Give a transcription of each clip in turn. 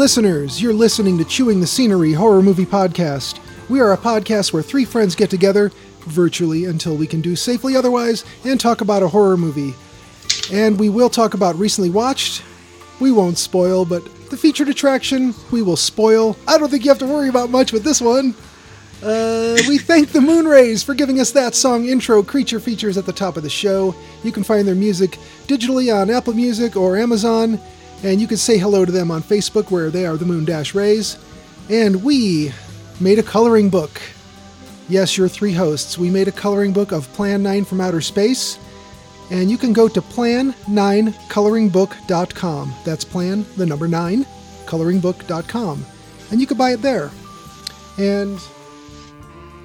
listeners, you're listening to Chewing the Scenery Horror Movie Podcast. We are a podcast where three friends get together, virtually until we can do safely otherwise, and talk about a horror movie. And we will talk about recently watched. We won't spoil, but the featured attraction, we will spoil. I don't think you have to worry about much with this one. Uh, we thank the Moonrays for giving us that song intro creature features at the top of the show. You can find their music digitally on Apple Music or Amazon, and you can say hello to them on Facebook where they are the Moon Dash Rays. And we made a coloring book. Yes, your three hosts. We made a coloring book of Plan 9 from Outer Space, and you can go to plan9coloringbook.com. That's plan, the number 9, coloringbook.com. And you can buy it there. And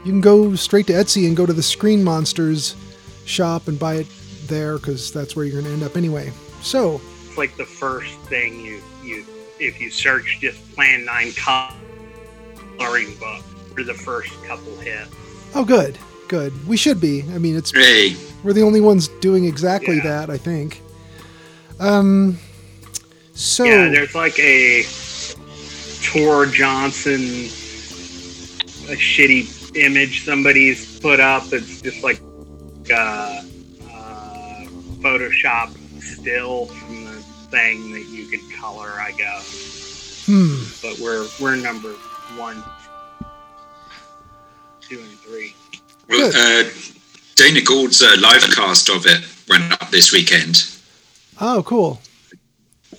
you can go straight to Etsy and go to the Screen Monsters shop and buy it there because that's where you're going to end up anyway. So, It's like the first thing you you if you search just Plan Nine coloring book for the first couple hits. oh, good, good. We should be. I mean, it's Hey, we're the only ones doing exactly Yeah. that. I think. Um. So Yeah, there's like a Tor Johnson, a shitty image somebody's put up. It's just like uh, uh, Photoshop still from the thing that you could color, I guess. hmm. But we're we're number one, two, and three. well, uh, Dana Gould's uh, live cast of it went up this weekend. Oh, cool.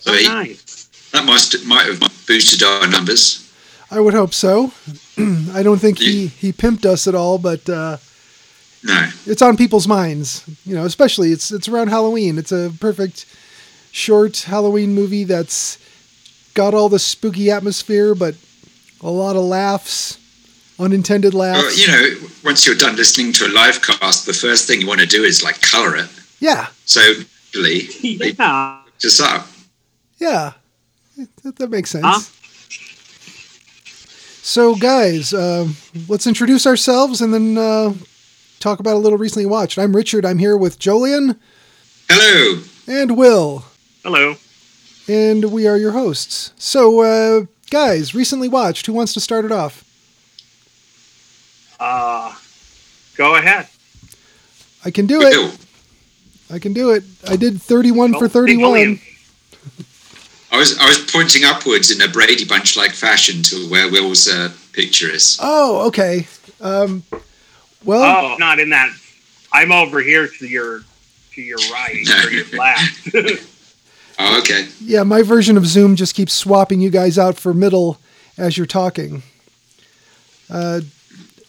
So Oh, he, nice. that must might have boosted our numbers. I would hope so. I don't think he he pimped us at all, but uh, No, it's on people's minds. You know, especially it's it's around Halloween. It's a perfect short Halloween movie that's got all the spooky atmosphere, but a lot of laughs, unintended laughs. well, you know, once you're done listening to a live cast, the first thing you want to do is like color it. yeah, So really, they Yeah. just up. yeah, that, that makes sense. Huh? So, guys, uh, let's introduce ourselves and then uh, talk about a little recently watched. I'm Richard. I'm here with Jolyon Hello. and Will. Hello. and we are your hosts. So, uh, guys, recently watched. Who wants to start it off? Uh, go ahead. I can do it. I can do it. I did 31 for Oh, 31. I was I was pointing upwards in a Brady Bunch like fashion to where Will's uh, picture is. Oh, okay. Um, well, Oh, not in that. I'm over here to your to your right or your left. Oh, okay. yeah, my version of Zoom just keeps swapping you guys out for middle as you're talking. Uh,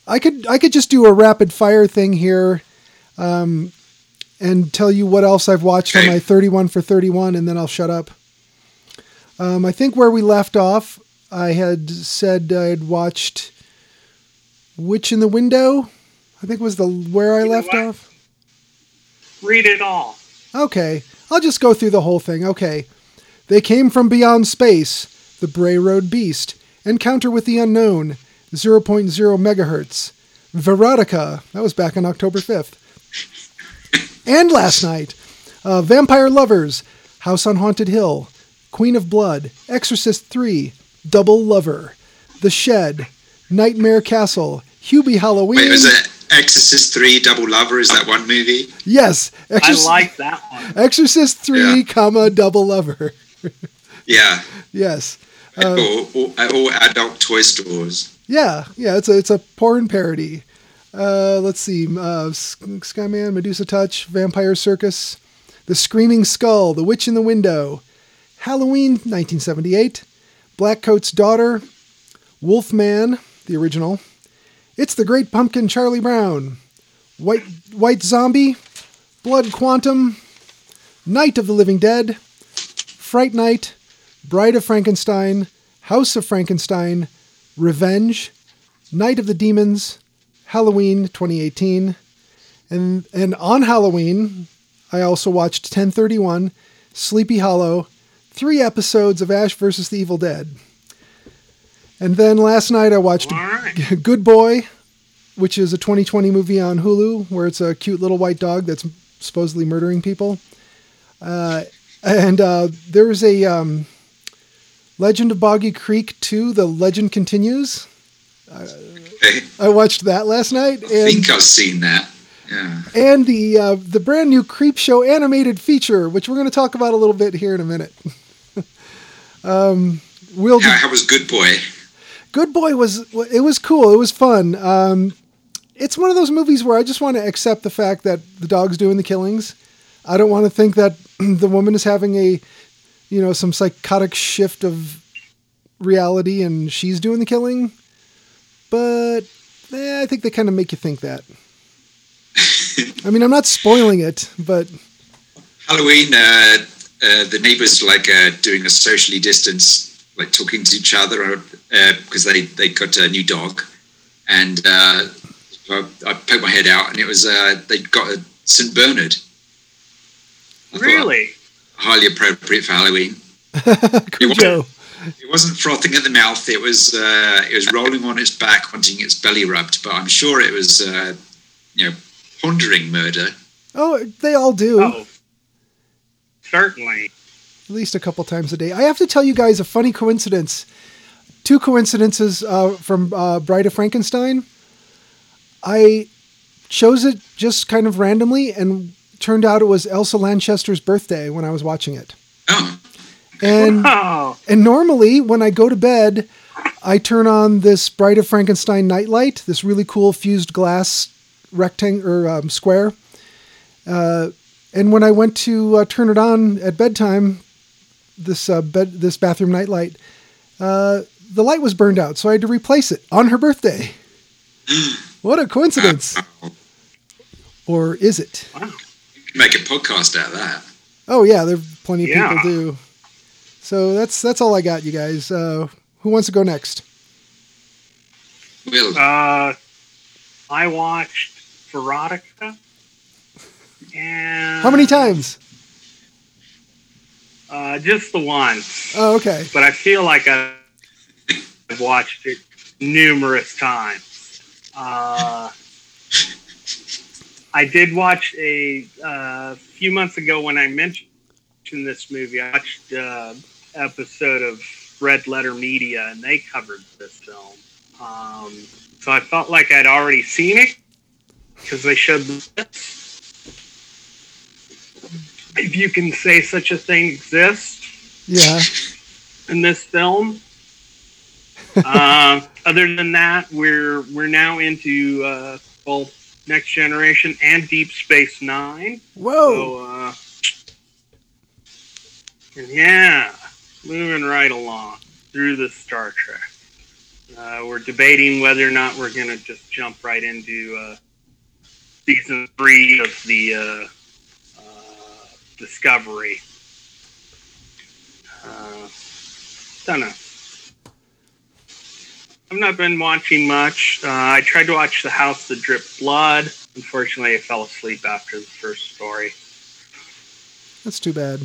I could I could just do a rapid fire thing here, um, and tell you what else I've watched on my 31 for 31, and then I'll shut up. Um, I think where we left off, I had said I had watched Witch in the Window. I think was the where I You left off. Read it all. Okay, I'll just go through the whole thing. Okay. They came from beyond space, the Bray Road Beast, Encounter with the Unknown, 0.0 megahertz, Verotica, that was back on October 5th, and last night, uh, Vampire Lovers, House on Haunted Hill, Queen of Blood, Exorcist 3, Double Lover, The Shed, Nightmare Castle, Hubie Halloween. Wait, was it Exorcist Three Double Lover? Is that one movie? Yes, I like that one. Exorcist 3, Yeah. comma, Double Lover. Yeah. Yes. or, or, or adult toy stores. Yeah, yeah, it's a it's a porn parody. Uh, let's see, uh, Skyman, Medusa Touch, Vampire Circus, The Screaming Skull, The Witch in the Window, Halloween 1978, Blackcoat's Daughter, Wolfman, the original, It's the Great Pumpkin, Charlie Brown, White White Zombie, Blood Quantum, Night of the Living Dead, Fright Night, Bride of Frankenstein, House of Frankenstein, Revenge, Night of the Demons, Halloween 2018, and and on Halloween, I also watched 1031, Sleepy Hollow, three episodes of Ash versus the Evil Dead. And then last night I watched right. Good Boy, which is a 2020 movie on Hulu where it's a cute little white dog that's supposedly murdering people. Uh, and uh, there's a um, Legend of Boggy Creek 2, The Legend Continues. I I watched that last night. And, think I've seen that. Yeah. and the uh, the brand new Creepshow animated feature, which we're going to talk about a little bit here in a minute. um, we'll How, how was Good Boy? Good Boy was it was cool. It was fun. Um, it's one of those movies where I just want to accept the fact that the dog's doing the killings. I don't want to think that the woman is having a, you know, some psychotic shift of reality and she's doing the killing. But eh, I think they kind of make you think that. I mean, I'm not spoiling it, but Halloween, uh, uh, the neighbors like uh, doing a socially distance, like talking to each other uh, because they they got a new dog, and uh, I, I poked my head out, and it was uh, they got a Saint Bernard. I thought, Really? highly appropriate for Halloween. Cujo. It wasn't frothing at the mouth. It was uh, it was rolling on its back, wanting its belly rubbed. But I'm sure it was uh, you know pondering murder. Oh, they all do. Oh, certainly. At least a couple times a day. I have to tell you guys a funny coincidence. Two coincidences uh, from uh, Bride of Frankenstein. I chose it just kind of randomly, and turned out it was Elsa Lanchester's birthday when I was watching it. Oh, And Oh, and normally when I go to bed, I turn on this Bride of Frankenstein nightlight, this really cool fused glass rectangle or um, square. Uh, and when I went to uh, turn it on at bedtime, this uh, bed this bathroom nightlight, uh, the light was burned out, so I had to replace it on her birthday. what a coincidence! Or is it? wow. make a podcast out of that. Oh yeah, there are plenty of Yeah. people do. So that's that's all I got, you guys. Uh, who wants to go next? Will Uh, I watched Verotica. And How many times? Uh, just the one. Oh, okay. But I feel like I've watched it numerous times. Uh, I did watch a uh, few months ago when I mentioned this movie. I watched uh, episode of Red Letter Media, and they covered this film. Um, so I felt like I'd already seen it because they showed this. If you can say such a thing exists Yeah. in this film. uh, other than that, we're we're now into uh, both Next Generation and Deep Space Nine. Whoa. So, uh, yeah, moving right along through the Star Trek. Uh, we're debating whether or not we're going to just jump right into uh, season three of the uh, Discovery. Uh, don't know. I've not been watching much. Uh, I tried to watch The House That Dripped Blood. Unfortunately, I fell asleep after the first story. That's too bad.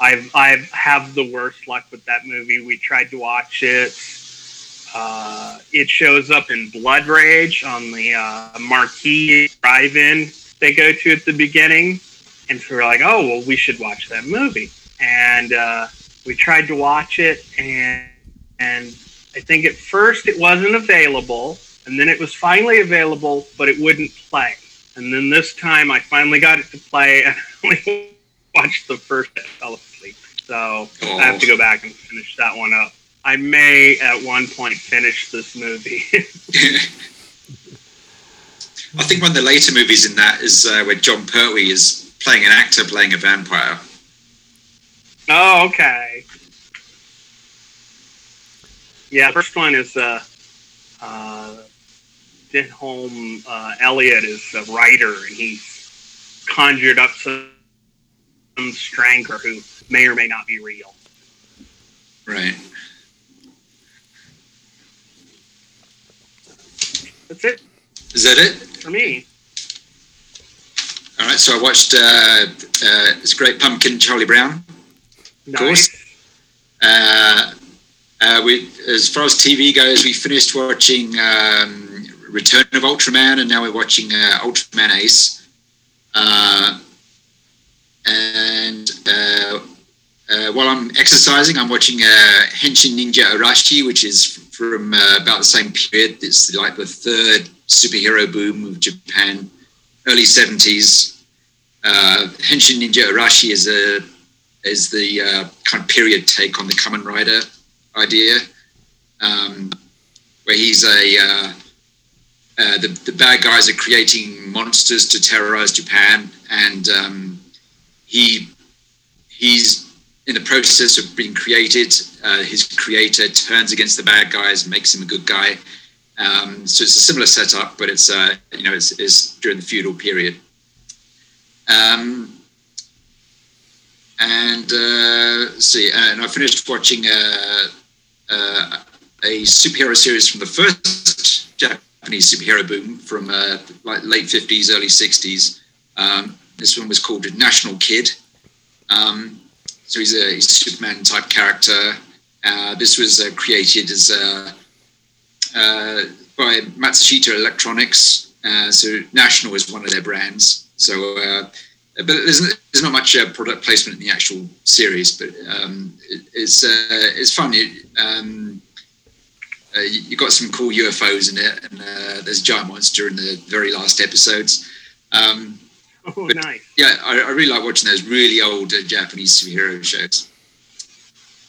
I've I have the worst luck with that movie. We tried to watch it. Uh, it shows up in Blood Rage on the uh, marquee drive-in they go to at the beginning, and so we're like, oh well, we should watch that movie. And uh, we tried to watch it, and and I think at first it wasn't available, and then it was finally available, but it wouldn't play. And then this time I finally got it to play, and I watched the first. I fell asleep, so I have to go back and finish that one up. I may at one point finish this movie. I think one of the later movies in that is uh, where Jon Pertwee is playing an actor playing a vampire. oh, okay. Yeah, first one is uh, uh, Denholm uh, Elliott is a writer, and he's conjured up some, some stranger who may or may not be real. Right. That's it Is that it? for me. All right. So I watched uh, uh, this great pumpkin, Charlie Brown. Nice. course. Uh, uh, we, as far as TV goes, we finished watching um, Return of Ultraman, and now we're watching uh, Ultraman Ace. Uh, and uh, uh, while I'm exercising, I'm watching uh, Henshin Ninja Arashi, which is from uh, about the same period. It's like the third superhero boom of Japan, early 70s. Uh, Henshin Ninja Arashi is a is the uh, kind of period take on the Kamen Rider idea, um, where he's a uh, uh, the the bad guys are creating monsters to terrorize Japan, and um, he he's in the process of being created. Uh, his creator turns against the bad guys, makes him a good guy. Um, so it's a similar setup, but it's uh, you know it's, it's during the feudal period. Um, and uh, see, and I finished watching uh, uh, a superhero series from the first Japanese superhero boom from uh, like late fifties, early sixties. Um, this one was called National Kid. Um, so he's a, he's a Superman type character. Uh, this was created as uh, by Matsushita Electronics. Uh, so National is one of their brands. So, uh, but there's, there's not much uh, product placement in the actual series, but um, it, it's uh, it's fun. You, um, uh, you got some cool UFOs in it, and uh, there's a giant monster in the very last episodes. Um, Oh, But- nice. yeah, I, I really like watching those really old uh, Japanese superhero shows.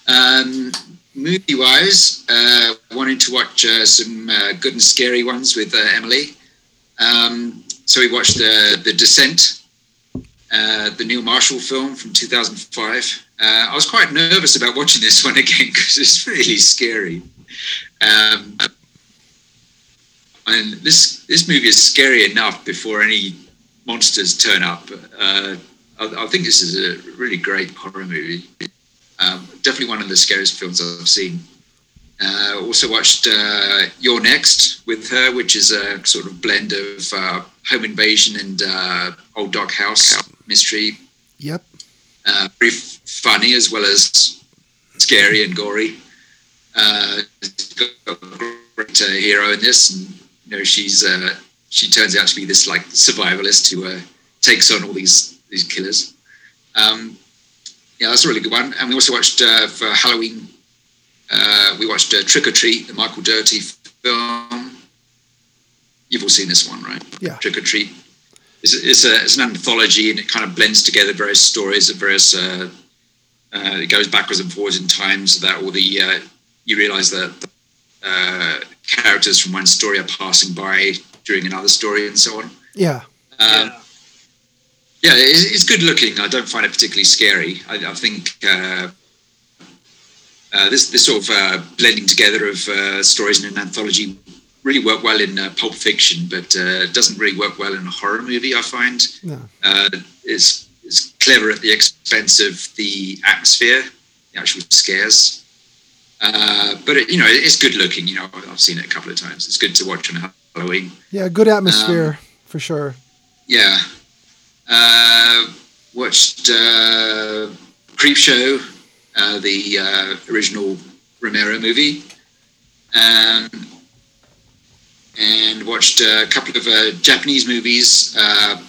Um, movie wise, uh, wanting to watch uh, some uh, good and scary ones with uh, Emily. Um, so we watched the the Descent, uh, the Neil Marshall film from 2005. Uh, I was quite nervous about watching this one again because it's really scary. Um, and this this movie is scary enough before any monsters turn up. I, I think this is a really great horror movie. Um, definitely one of the scariest films I've seen. Uh, also watched uh, You're Next with her, which is a sort of blend of uh, home invasion and uh, old dark house mystery. Yep. Uh, very f- funny as well as scary and gory. Uh, got a great uh, hero in this, and you know she's uh, she turns out to be this like survivalist who uh, takes on all these these killers. Um, yeah, that's a really good one. And we also watched uh, for Halloween. Uh, we watched uh, Trick 'r Treat, the Michael Dougherty film. You've all seen this one, right? Yeah. Trick 'r Treat. It's, it's, a, it's an anthology, and it kind of blends together various stories of various. Uh, uh, it goes backwards and forwards in time, so that all the uh, you realise that uh, characters from one story are passing by during another story, and so on. Yeah. Um, yeah. Yeah, it's, it's good looking. I don't find it particularly scary. I, I think uh, uh, this this sort of uh, blending together of uh, stories in an anthology really work well in uh, Pulp Fiction, but uh, it doesn't really work well in a horror movie. I find No. uh, it's it's clever at the expense of the atmosphere, the actual scares. Uh, but it, you know, it's good looking. You know, I've seen it a couple of times. It's good to watch on Halloween. Yeah. Good atmosphere for sure. Yeah. Uh, watched uh, Creepshow, uh, the uh, original Romero movie, um, and watched a couple of uh, Japanese movies. Uh,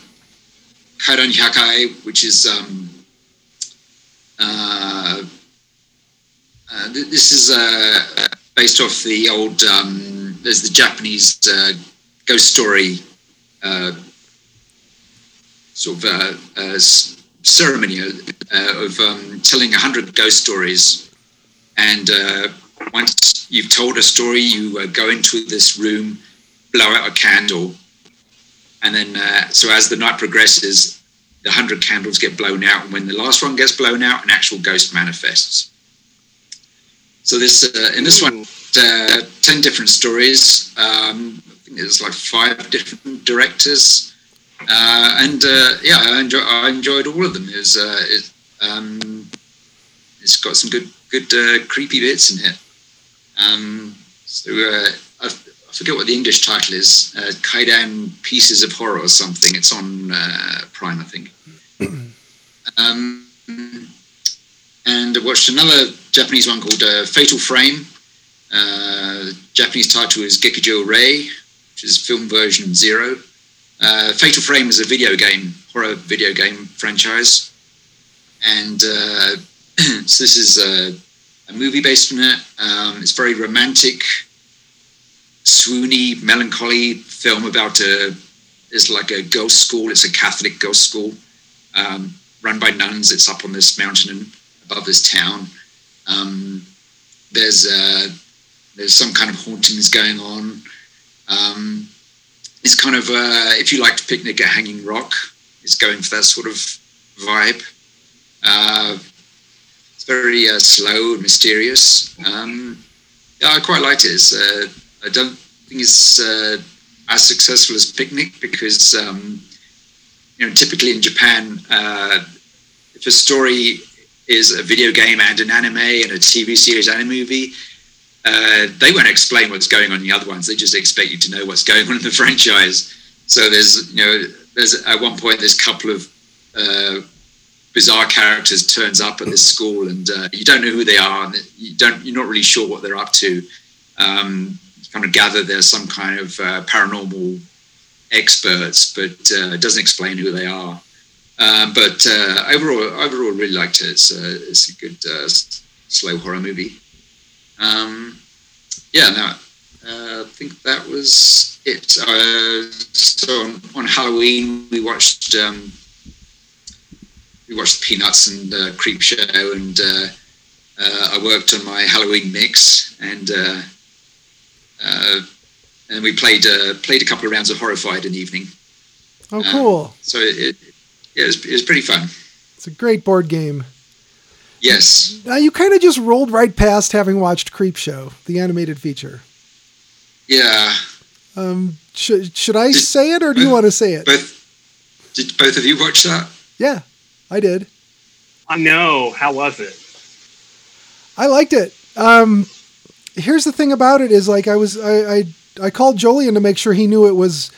Kairan Hyakai, which is um, uh, th- this is based off the old. Um, there's the Japanese ghost story sort of uh, uh, ceremony uh, of um, telling a hundred ghost stories, and uh, once you've told a story, you uh, go into this room, blow out a candle, and then uh, so as the night progresses, the hundred candles get blown out, and when the last one gets blown out, an actual ghost manifests. So this uh, in this one, uh, ten different stories. Um, I think there's like five different directors, uh, and uh, yeah, I, enjoy, I enjoyed all of them. It was, uh, it, um, it's got some good, good uh, creepy bits in it. Um, so uh, I, forget what the English title is. Uh, Kaidan Pieces of Horror or something. It's on uh, Prime, I think. um, and I watched another Japanese one called uh, Fatal Frame. Uh, Japanese title is Gekijo Rei, which is film version zero. Uh, Fatal Frame is a video game, horror video game franchise, and uh, so this is a, a, movie based on it. Um, it's very romantic, swoony, melancholy film about a it's like a ghost school. It's a Catholic ghost school um, run by nuns. It's up on this mountain and above this town. Um, there's uh, there's some kind of hauntings going on. Um, it's kind of uh, if you liked Picnic at Hanging Rock, it's going for that sort of vibe. Uh, it's very uh, slow and mysterious. Um, yeah, I quite liked it. Uh, I don't think it's uh, as successful as Picnic because um, you know typically in Japan, uh, if a story is a video game and an anime and a TV series and a movie, uh, they won't explain what's going on in the other ones. They just expect you to know what's going on in the franchise. So there's, you know, there's at one point this couple of uh, bizarre characters turns up at this school, and uh, you don't know who they are, and you don't, you're not really sure what they're up to. Um, you kind of gather there's some kind of uh, paranormal experts, but uh, it doesn't explain who they are. Um, but uh, overall, overall, really liked it. It's, it's a good slow horror movie. Um, yeah, no, uh, I think that was it. Uh, so on, on, Halloween, we watched um, we watched Peanuts and uh, Creepshow, and uh, uh, I worked on my Halloween mix, and uh, and we played played a couple of rounds of Horrified in the evening. Oh, cool! So it, it, yeah, it was, it was pretty fun. It's a great board game. Yes. Now you kind of just rolled right past having watched Creepshow, the animated feature. Yeah. Um, should should I did, say it or do you want to say it? Both. Did both of you watch that? Yeah, I did. I know. How was it? I liked it. Um, here's the thing about it is like I was I I, I called Jolyon to make sure he knew it was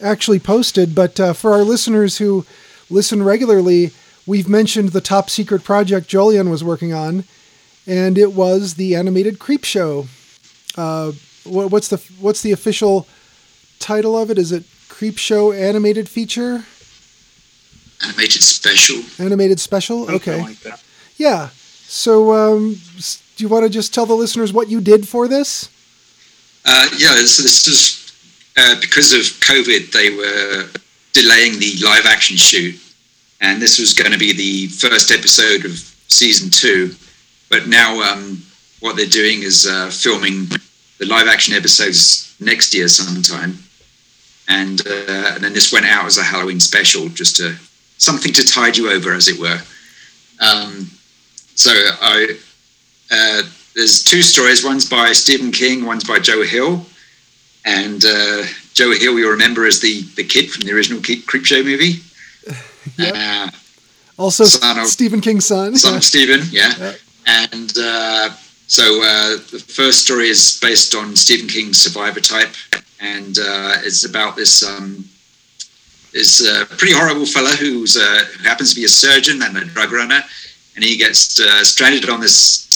actually posted, but uh, for our listeners who listen regularly we've mentioned the top secret project Jolyon was working on, and it was the animated Creepshow. Uh, what, what's the what's the official title of it? Is it Creepshow animated feature? Animated special. Animated special. Okay. Like yeah. So, um, do you want to just tell the listeners what you did for this? Uh, yeah. So this is uh, because of COVID. They were delaying the live action shoot and this was going to be the first episode of season two. But now, um, what they're doing is uh, filming the live action episodes next year sometime, and, uh, and then this went out as a Halloween special, just to something to tide you over, as it were. Um, so I uh, there's two stories. One's by Stephen King. One's by Joe Hill. And uh, Joe Hill, you'll remember as the the kid from the original Creepshow movie. Yep. Uh, also, son of, Stephen King's son. Son of Stephen, yeah. Yep. And uh, so uh, the first story is based on Stephen King's Survivor Type, and uh, it's about this um, this uh, pretty horrible fella who's uh, who happens to be a surgeon and a drug runner, and he gets uh, stranded on this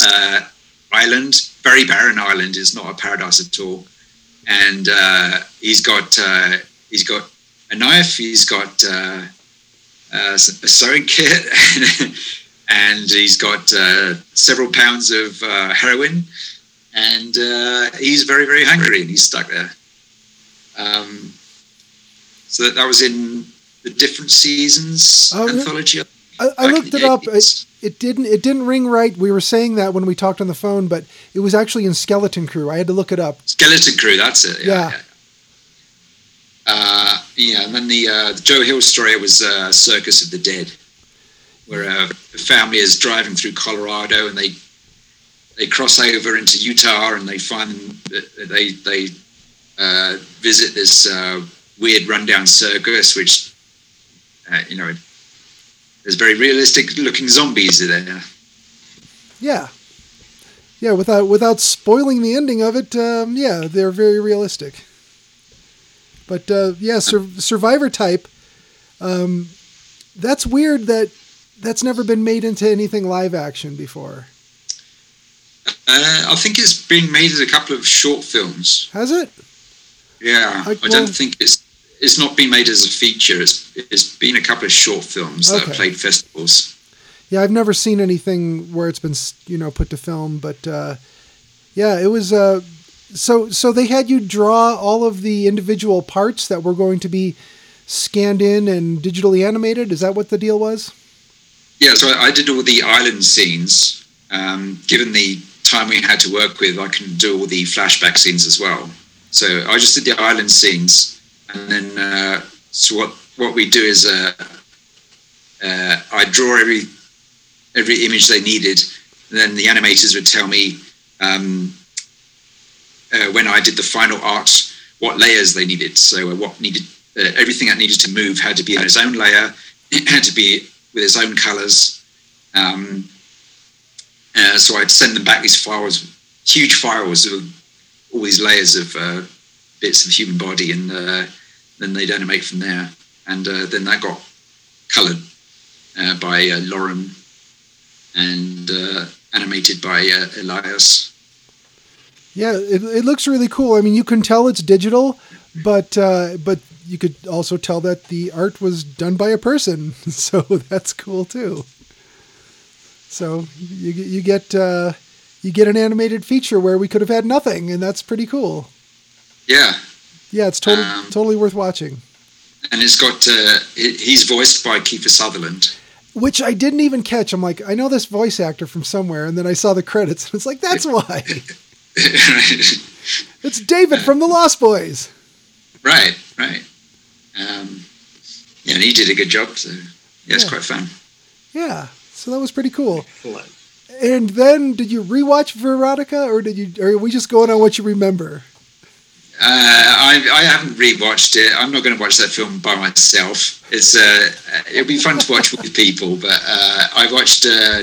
island, very barren island. It's not a paradise at all, and he's got he's got a knife. He's got uh, a sewing kit, and he's got uh, several pounds of uh, heroin, and uh, he's very, very hungry, and he's stuck there. Um, so that, that was in the different seasons oh, anthology. I, I looked it up. It, it, didn't. It didn't ring right. We were saying that when we talked on the phone, but it was actually in Skeleton Crew. I had to look it up. Skeleton Crew. That's it. yeah. yeah. yeah. Uh, yeah, and then the, uh, the Joe Hill story was uh, Circus of the Dead, where a family is driving through Colorado and they they cross over into Utah and they find they they uh, visit this uh, weird rundown circus, which uh, you know, there's very realistic looking zombies there. Yeah, yeah. Without without spoiling the ending of it, um, yeah, they're very realistic. But uh, yeah, sur- Survivor type. Um, that's weird that that's never been made into anything live action before. Uh, I think it's been made as a couple of short films. Has it? Yeah, I- I, don't think it's it's not been made as a feature. It's it's been a couple of short films that have played festivals. Yeah, I've never seen anything where it's been you know put to film, but uh, yeah, it was. Uh, so so they had you draw all of the individual parts that were going to be scanned in and digitally animated. Is that what the deal was? Yeah, so I, I did all the island scenes. Um, given the time we had to work with, I can do all the flashback scenes as well. So I just did the island scenes, and then uh, so what what we do is uh, uh, I draw every every image they needed, and then the animators would tell me um, uh, when I did the final art what layers they needed. So uh, what needed uh, everything that needed to move had to be on its own layer. It had to be with its own colors. Um, uh, so I'd send them back these files, huge files of all these layers of bits of human body, and then they'd animate from there. And then that got coloured uh, by uh, Lauren and uh, animated by Elias. Yeah, it, it looks really cool. I mean, you can tell it's digital, but uh, but you could also tell that the art was done by a person, so that's cool too. So you get- you get uh, you get an animated feature where we could have had nothing, and that's pretty cool. Yeah, Yeah, it's totally Um, totally worth watching. and it's got uh, he's voiced by Kiefer Sutherland. Which I didn't even catch. I'm like, I know this voice actor from somewhere, and then I saw the credits, and it's like, that's why. It's David from the Lost Boys. right, right. Um, yeah, and he did a good job. So yeah, it's Yeah. quite fun. Yeah, so that was pretty cool. And then, did you rewatch Verotica, or did you? Or are we just going on what you remember? Uh, I, I haven't rewatched it. I'm not going to watch that film by myself. It's uh, it'll be fun to watch with people, but uh, I watched. Uh,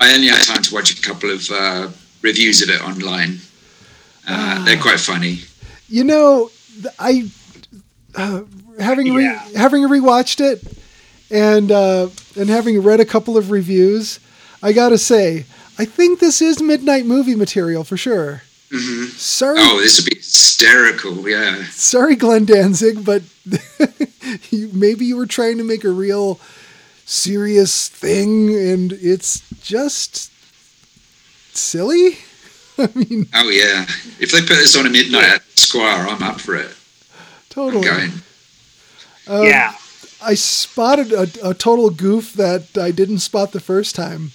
I only had time to watch a couple of uh, reviews of it online. Uh, They're quite funny. You know, I uh, having re- Yeah. having rewatched it, and uh, and having read a couple of reviews, I gotta say, I think this is midnight movie material for sure. hmm Sorry, Oh, this would be hysterical. Yeah. sorry, Glenn Danzig, but you, maybe you were trying to make a real serious thing, and it's just silly. I mean, Oh yeah. If they put this on a midnight at Squire, I'm up for it. I'm totally. going. Um, yeah. I spotted a, a total goof that I didn't spot the first time.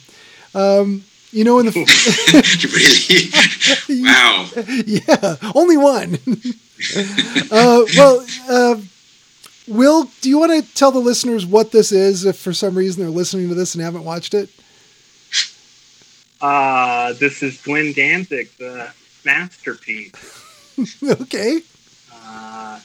Um, you know, in the really? wow. yeah, only one. uh, well, uh, Will, do you want to tell the listeners what this is? If for some reason they're listening to this and haven't watched it, Uh, this is Glenn Danzig, the masterpiece. okay. Uh,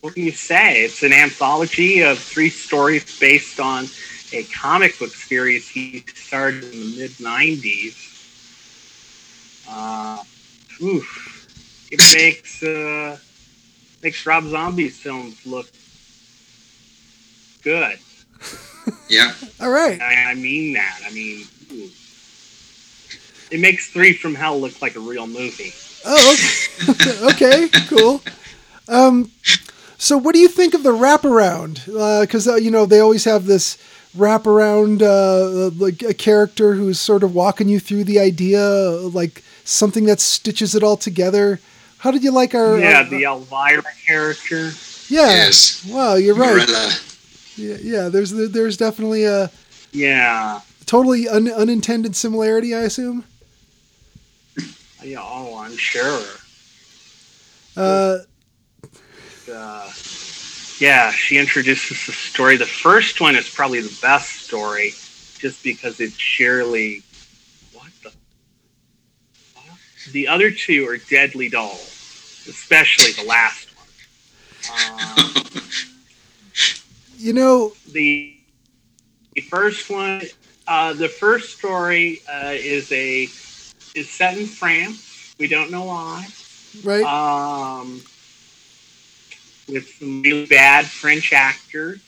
what can you say? It's an anthology of three stories based on a comic book series he started in the mid 90s. Uh, oof. It makes, uh, makes Rob Zombie's films look good. Yeah. All right. I, I mean that. I mean, ooh. it makes Three from Hell look like a real movie. Oh, okay. okay, cool. Um, so, what do you think of the wraparound? Because uh, you know they always have this wraparound, uh, like a character who's sort of walking you through the idea, like something that stitches it all together. How did you like our? yeah, uh, the Elvira character. yeah. Yes. Wow, you're right. Morella. Yeah, yeah. There's there's definitely a Yeah. totally un, unintended similarity, I assume. Yeah, oh, I'm sure. Uh, Uh, yeah, she introduces the story. The first one is probably the best story, just because it's sheerly. What the? fuck? The other two are deadly dull, especially the last one. Um, You know, the, the first one, uh, the first story uh, is a is set in France. We don't know why. right? Um, with some really bad French actors,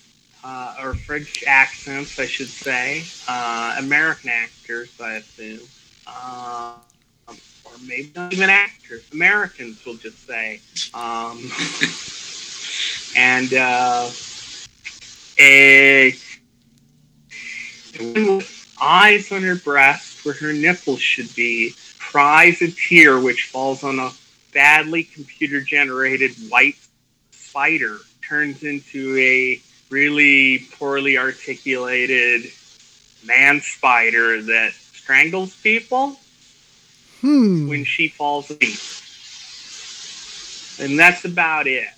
uh, or French accents, I should say. Uh, American actors, I assume. Um, or maybe not even actors. Americans, we'll just say. Um, and uh, a, a woman with eyes on her breast where her nipples should be cries a tear which falls on a badly computer generated white spider turns into a really poorly articulated man spider that strangles people Hmm. when she falls asleep. And that's about it.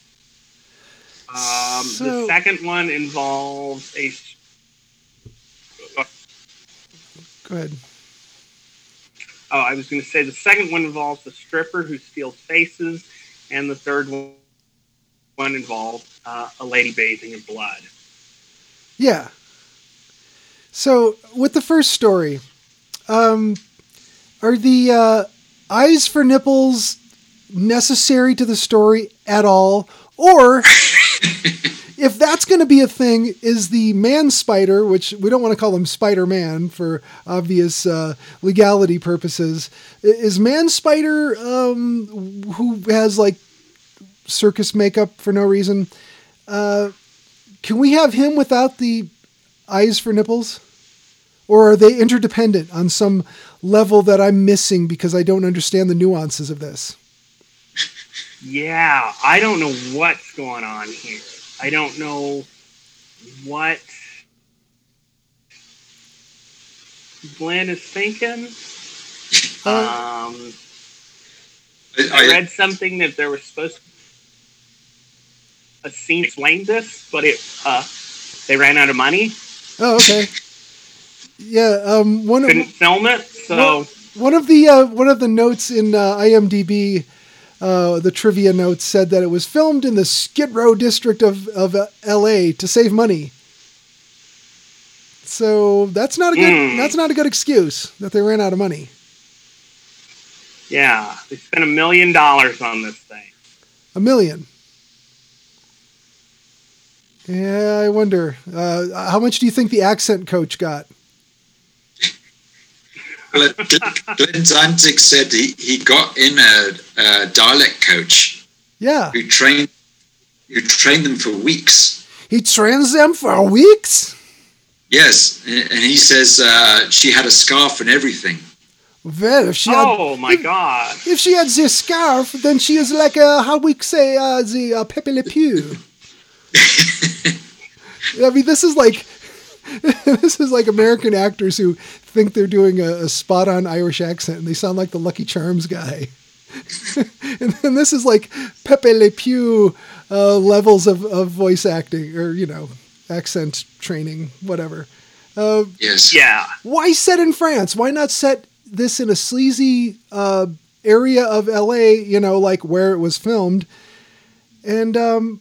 Um, So- the second one involves a. Go ahead. Oh, I was going to say the second one involves a stripper who steals faces, and the third one one involves uh, a lady bathing in blood. Yeah. So with the first story, um, are the uh, eyes for nipples necessary to the story at all, or if that's going to be a thing, is the man spider, which we don't want to call him Spider Man for obvious uh, legality purposes, is man spider um, who has like circus makeup for no reason? Uh, can we have him without the eyes for nipples? Or are they interdependent on some level that I'm missing because I don't understand the nuances of this? Yeah, I don't know what's going on here. I don't know what Glenn is thinking. Uh, Um, I, I I, read something that there was supposed to a scene explained this, but it uh, they ran out of money, oh, okay. Yeah, um, one of, couldn't film it, so Well- one of the uh, one of the notes in uh, IMDb, uh, the trivia notes said that it was filmed in the Skid Row district of of uh, L.A. to save money. So that's not a good Hmm. that's not a good excuse that they ran out of money. yeah, they spent a million dollars on this thing. A million. Yeah, I wonder. Uh, how much do you think the accent coach got? Well, Glenn Glenn Danzig said he, he got in a, a dialect coach Yeah, who trained who trained them for weeks. he trains them for weeks. Yes, and he says uh, she had a scarf and everything. Well, if she had, oh my if, god! if she had the scarf, then she is like uh, how we say uh, the uh, Pepe Le Pew. I mean, this is like this is like American actors who think they're doing a, a spot-on Irish accent and they sound like the Lucky Charms guy. and then this is like Pepe Le Pew uh, levels of, of voice acting or you know accent training, whatever. Uh, Yes. Yeah, why set in France? Why not set this in a sleazy uh, area of LA, you know, like where it was filmed? And um,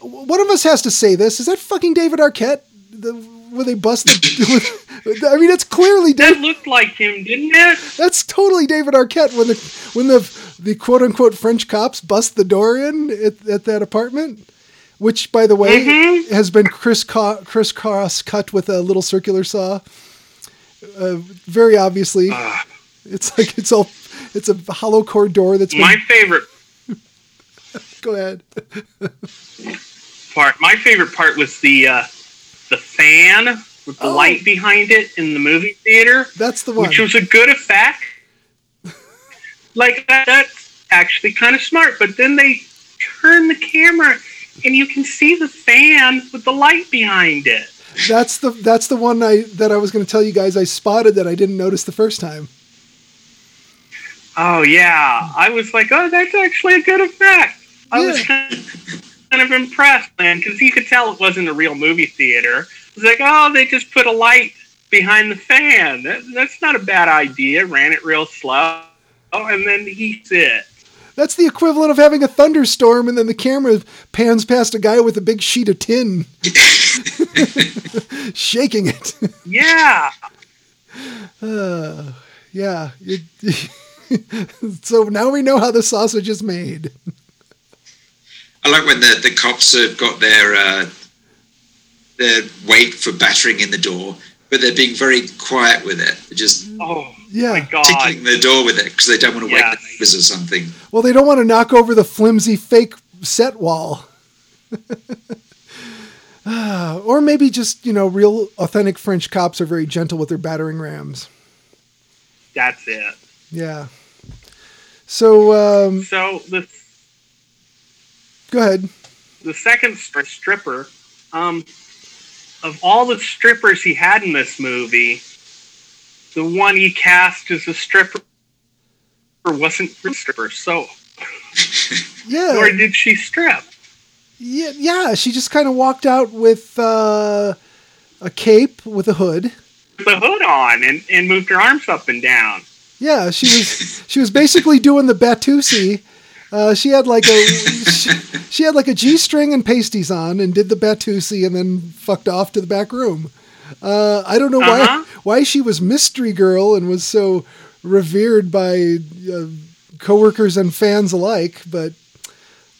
one of us has to say this. Is that fucking David Arquette? The, where they busted. I mean, it's clearly that David. looked like him, didn't it? That's totally David Arquette when the when the the quote unquote French cops bust the door in at, at that apartment, which by the way Mhm. has been criss crisscross cut with a little circular saw. Uh, very obviously, Ugh. it's like it's all it's a hollow core door that's been. my favorite go ahead. part. My favorite part was the uh, the fan with the Oh. light behind it in the movie theater, That's the one. which was a good effect. like that, that's actually kind of smart. But then they turn the camera, and you can see the fan with the light behind it. That's the that's the one I that I was going to tell you guys I spotted that I didn't notice the first time. Oh yeah, I was like, oh, that's actually a good effect. I was kind of impressed, man, because you could tell it wasn't a real movie theater. It was like, oh, they just put a light behind the fan. That, that's not a bad idea. Ran it real slow, oh, and then heats it. That's the equivalent of having a thunderstorm and then the camera pans past a guy with a big sheet of tin, shaking it. Yeah. Uh, yeah. So now we know how the sausage is made. I like when the, the cops have got their uh, their weight for battering in the door, but they're being very quiet with it. They're just Oh Yeah. my god. tickling the door with it because they don't want to wake the neighbors or something. Well, they don't want to knock over the flimsy fake set wall. Ah, or maybe just, you know, real authentic French cops are very gentle with their battering rams. That's it. Yeah. So, um, So the go ahead. the second stripper, um, of all the strippers he had in this movie, the one he cast as a stripper wasn't a stripper. So Yeah. nor did she strip. Yeah, yeah, she just kind of walked out with uh, a cape with a hood. The hood on and, and moved her arms up and down. Yeah, she was she was basically doing the Batusi. Uh, she had like a she, she had like a G string and pasties on, and did the Batusi, and then fucked off to the back room. Uh, I don't know Uh-huh. why why she was mystery girl and was so revered by uh, coworkers and fans alike, but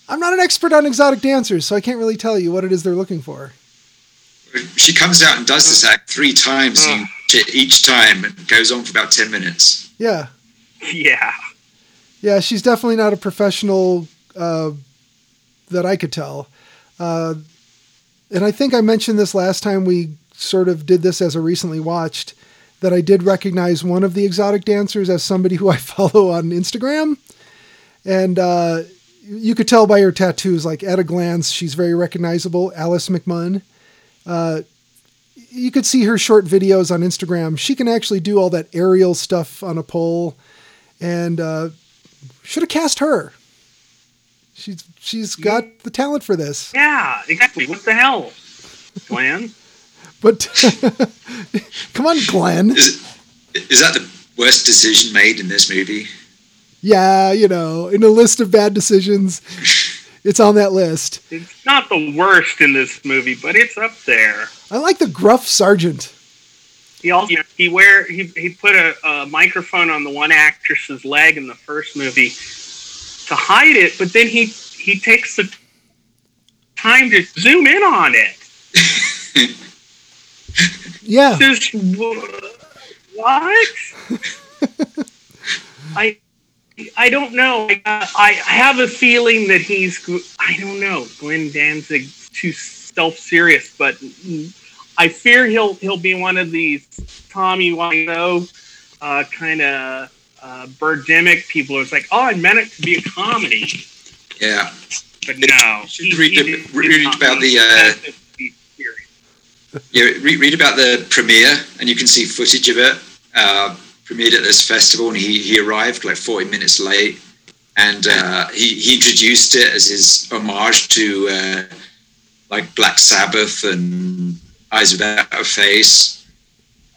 I'm not an expert on exotic dancers, so I can't really tell you what it is they're looking for. She comes out and does this act three times Ugh. each, each time. It goes on for about 10 minutes. Yeah, Yeah. Yeah, she's definitely not a professional uh, that I could tell. Uh, and I think I mentioned this last time we sort of did this as a recently watched that I did recognize one of the exotic dancers as somebody who I follow on Instagram. And uh, you could tell by her tattoos, like at a glance, she's very recognizable. Alice McMunn. Uh, you could see her short videos on Instagram. She can actually do all that aerial stuff on a pole. And uh, should have cast her. She's she's got the talent for this. Yeah, exactly. What the hell, Glenn? But come on, Glenn. Is, is that the worst decision made in this movie? Yeah, you know, in a list of bad decisions, it's on that list. It's not the worst in this movie, but it's up there. I like the gruff sergeant. He also he wear he he put a, a microphone on the one actress's leg in the first movie to hide it, but then he he takes the time to zoom in on it. Yeah, Just what? I I don't know. I, I have a feeling that he's I don't know. Glenn Danzig's too self serious, but I fear he'll he'll be one of these Tommy Wiseau uh, kind of uh, Birdemic people. It's like, oh, I meant it to be a comedy, Yeah. but no. You should read the- did- read did about the, uh, that to be serious. Yeah, read, read about the premiere, and you can see footage of it. Uh, premiered at this festival, and he, he arrived like 40 minutes late, and uh, he, he introduced it as his homage to uh, like Black Sabbath and Eyes Without a Face.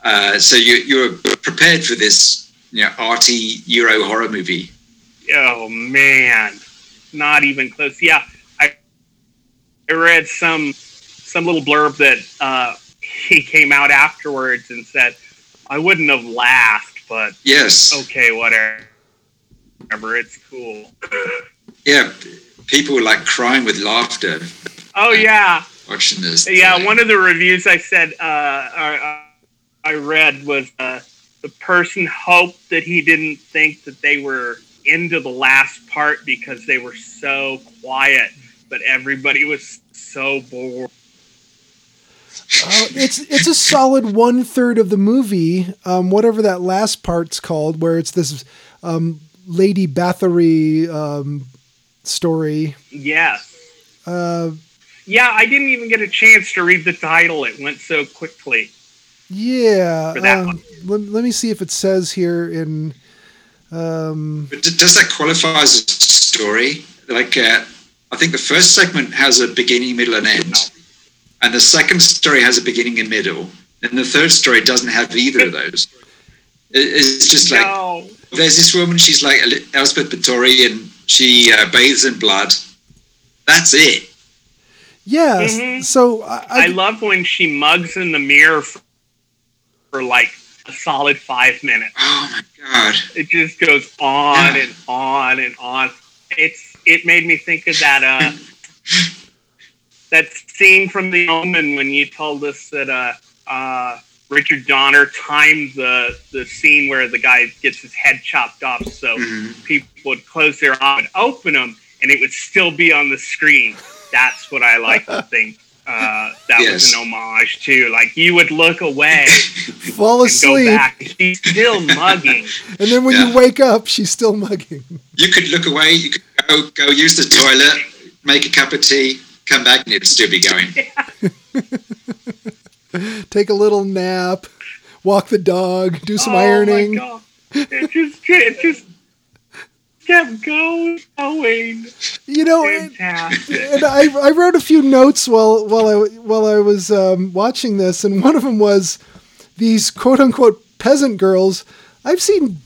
Uh, so you you're prepared for this, you know, arty Euro horror movie. Oh man, not even close. Yeah, I I read some some little blurb that uh, he came out afterwards and said, "I wouldn't have laughed, but Yes, okay, whatever. It's cool." yeah, people were like crying with laughter Oh yeah, watching this. yeah. One of the reviews I said uh, I, I read was uh, the person hoped that he didn't think that they were into the last part because they were so quiet, but everybody was so bored. uh, it's it's a solid one third of the movie. Um, whatever that last part's called, where it's this um, Lady Bathory um, story. Yes. Uh, Yeah, I didn't even get a chance to read the title. It went so quickly. yeah. For that um, one. let, let me see if it says here in. Um, But d- does that qualify as a story? Like, uh, I think the first segment has a beginning, middle, and end, and the second story has a beginning and middle, and the third story doesn't have either of those. It's just like no. there's this woman, she's like Elspeth Bathory, and She uh, bathes in blood. That's it. Yes. Mhm. So I, I, I love when she mugs in the mirror for, for like a solid five minutes. Oh my god. It just goes on Yeah. and on and on. It's it made me think of that uh that scene from The Omen when you told us that uh uh Richard Donner timed the the scene where the guy gets his head chopped off so Mhm. people would close their eyes and open them and it would still be on the screen. That's what I like to think. Uh, that Yes. was an homage to like you would look away fall and go asleep, back. She's still mugging. and then when Yeah. you wake up, she's still mugging. You could look away. You could go go use the toilet, make a cup of tea, come back, and it'd still be going. Take a little nap, walk the dog, do some oh ironing. My God. It just it just kept going, going. You know, and, and I, I wrote a few notes while while I while I was um, watching this, and one of them was these quote unquote peasant girls. I've seen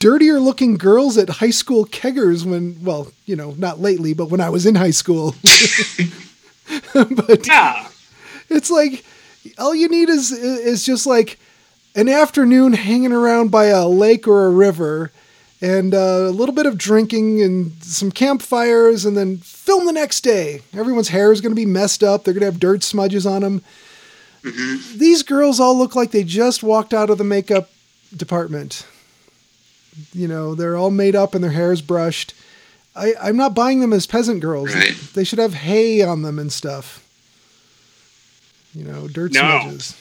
dirtier looking girls at high school keggers when, well, you know, not lately, but when I was in high school. but Yeah. it's like all you need is is just like an afternoon hanging around by a lake or a river and uh, a little bit of drinking and some campfires and then film the next day. Everyone's hair is going to be messed up. They're going to have dirt smudges on them these girls all look like they just walked out of the makeup department. You know they're all made up and their hair is brushed. I, i'm not buying them as peasant girls. Right. they should have hay on them and stuff. You know, dirt No. smudges.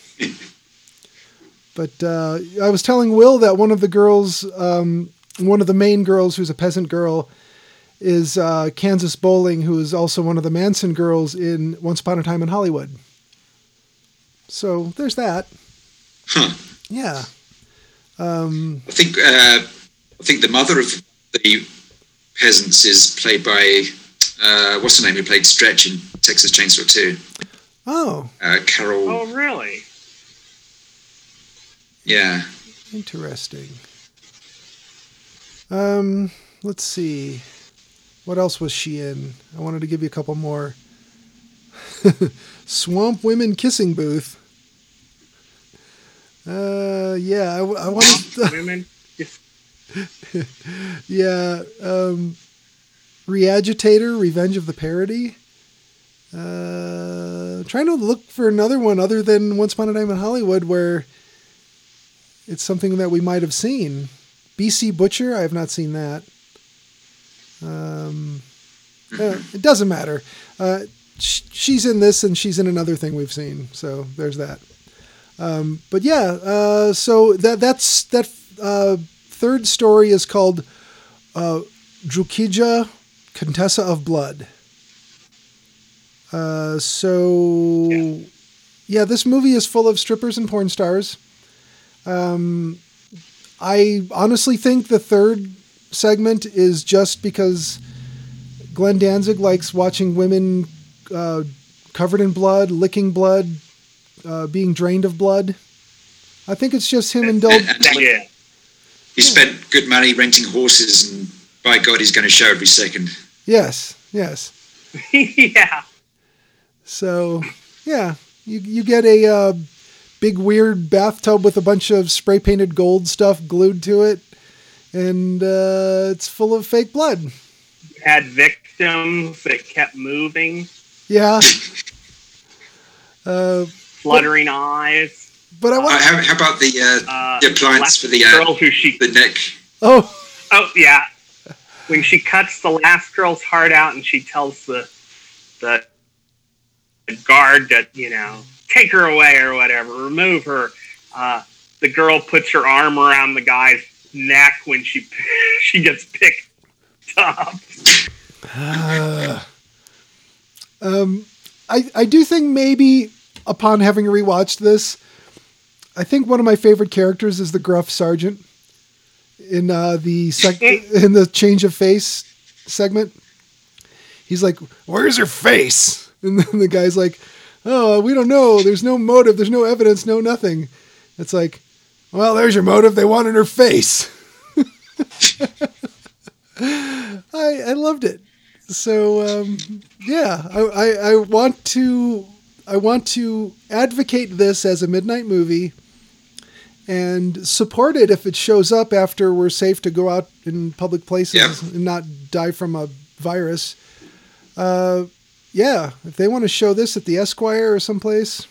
but uh, I was telling Will that one of the girls, um, one of the main girls, who's a peasant girl, is uh, Kansas Bowling, who is also one of the Manson girls in Once Upon a Time in Hollywood. So there's that. Huh. Yeah. Um, I think uh, I think the mother of the peasants is played by uh, what's her name? Who played Stretch in Texas Chainsaw 2? oh, Uh, Carol. Oh, really? Yeah. interesting. Um, let's see. What else was she in? I wanted to give you a couple more. Swamp Women Kissing Booth. Uh, yeah, I, I wanted. Women. Yeah, um, Reagitator, Revenge of the Parody. Uh, trying to look for another one other than Once Upon a Time in Hollywood where it's something that we might have seen. BC Butcher, I have not seen that. Um, uh, it doesn't matter. Uh, sh- she's in this and she's in another thing we've seen, so there's that. Um, but yeah, uh, so that that's that uh, third story is called uh, Drukija, Contessa of Blood. Uh, so Yeah. yeah, this movie is full of strippers and porn stars. Um, I honestly think the third segment is just because Glenn Danzig likes watching women uh, covered in blood, licking blood, uh, being drained of blood. I think it's just him indulging. And, and yeah. he spent good money renting horses, and by God, he's going to show every second. Yes, yes. yeah. So, yeah, you you get a uh, big weird bathtub with a bunch of spray painted gold stuff glued to it, and uh, it's full of fake blood. Had victims that kept moving, Yeah. Uh, fluttering eyes. but I Uh, want. how, how about the uh, Uh, the appliance last for the uh, girl who she the neck? Oh, Oh yeah. When she cuts the last girl's heart out and she tells the the, the guard that, you know, take her away or whatever, remove her. Uh, the girl puts her arm around the guy's neck when she she gets picked up. um, I I do think maybe upon having rewatched this, I think one of my favorite characters is the gruff sergeant in uh, the sec- in the change of face segment. He's like, "Where's her face?" And then the guy's like, "Oh, we don't know. There's no motive. There's no evidence. No nothing." It's like, "Well, there's your motive. They wanted her face." I I loved it. So um, yeah, I, I I want to I want to advocate this as a midnight movie and support it if it shows up after we're safe to go out in public places Yeah. and not die from a virus. Uh, yeah, if they want to show this at the Esquire or someplace,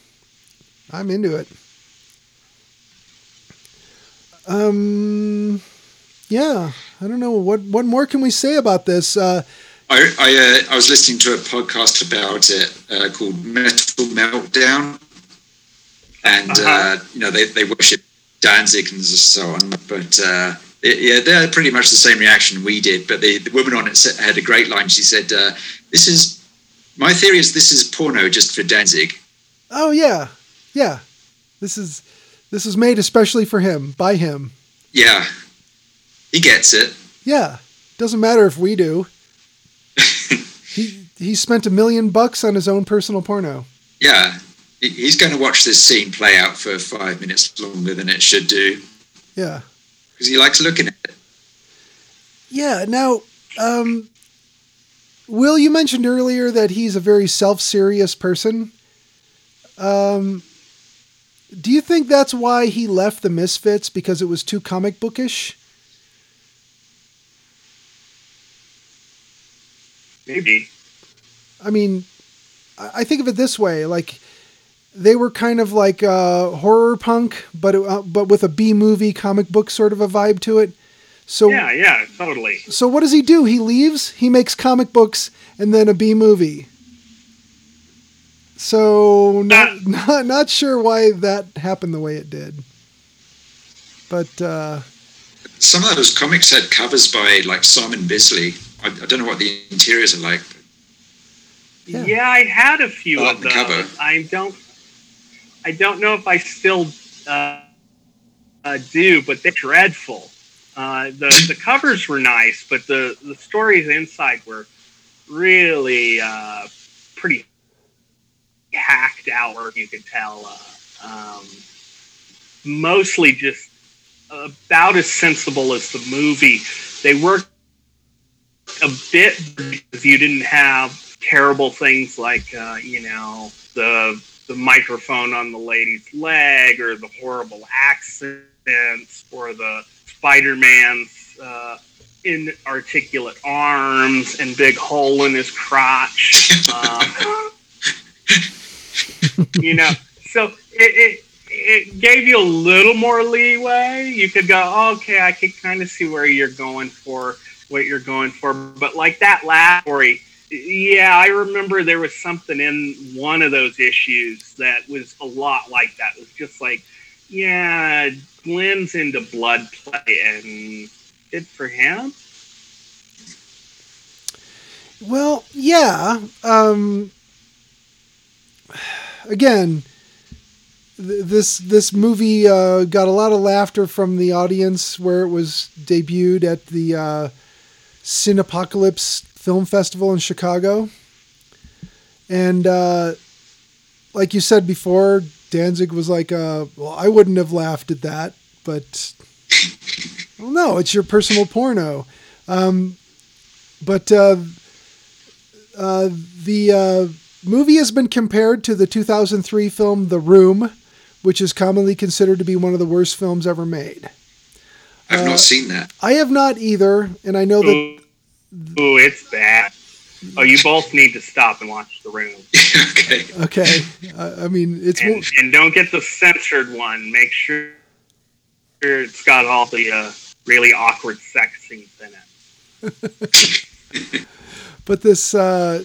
I'm into it. Um, yeah, I don't know what what more can we say about this. Uh, I I, uh, I was listening to a podcast about it uh, called Metal Meltdown, and uh Uh-huh. you know they, they worship Danzig and so on. But uh, it, yeah, they're pretty much the same reaction we did. But the, the woman on it had a great line. She said, uh, "This is my theory is this is porno just for Danzig." oh yeah, yeah, this is this is made especially for him by him. Yeah, he gets it. Yeah, doesn't matter if we do. he he spent a million bucks on his own personal porno. Yeah, he's going to watch this scene play out for five minutes longer than it should do Yeah. because he likes looking at it. Yeah. Now, um, Will, you mentioned earlier that he's a very self-serious person. Um, do you think that's why he left the Misfits because it was too comic bookish? Maybe. I mean, I I think of it this way: like they were kind of like uh, horror punk, but uh, but with a B movie comic book sort of a vibe to it. So Yeah, yeah, totally. so what does he do? He leaves. He makes comic books and then a B movie. So not not not sure why that happened the way it did. But uh, Some of those comics had covers by like Simon Bisley. I, I don't know what the interiors are like. Yeah. Yeah. I had a few Oh, of the those. cover. I don't. I don't know if I still uh, uh, do, but they're dreadful. Uh, the the covers were nice, but the the stories inside were really uh, pretty hacked out, or you could tell. Uh, um, mostly just about as sensible as the movie. They worked a bit because you didn't have terrible things like uh, you know the the microphone on the lady's leg or the horrible accents or the Spider-Man's uh, inarticulate arms and big hole in his crotch. Um, you know, so it, it it gave you a little more leeway. You could go, oh, okay, I could kind of see where you're going for what you're going for. But like that last story, yeah, I remember there was something in one of those issues that was a lot like that. It was just like, yeah, Glenn's into blood play and good for him. Well, yeah. Um, again, th- this this movie uh, got a lot of laughter from the audience where it was debuted at the uh, Cinepocalypse Film Festival in Chicago, and uh, like you said before, Danzig was like, uh, "Well, I wouldn't have laughed at that, but well, no, it's your personal porno." Um, but uh, uh, the uh, movie has been compared to the 2003 film The Room, which is commonly considered to be one of the worst films ever made. I've Uh, not seen that. I have not either, and I know that Ooh, ooh, it's bad. Oh, you both need to stop and watch the room. okay. okay. I I mean, it's and, and don't get the censored one. Make sure it's got all the uh, really awkward sex scenes in it. but this uh,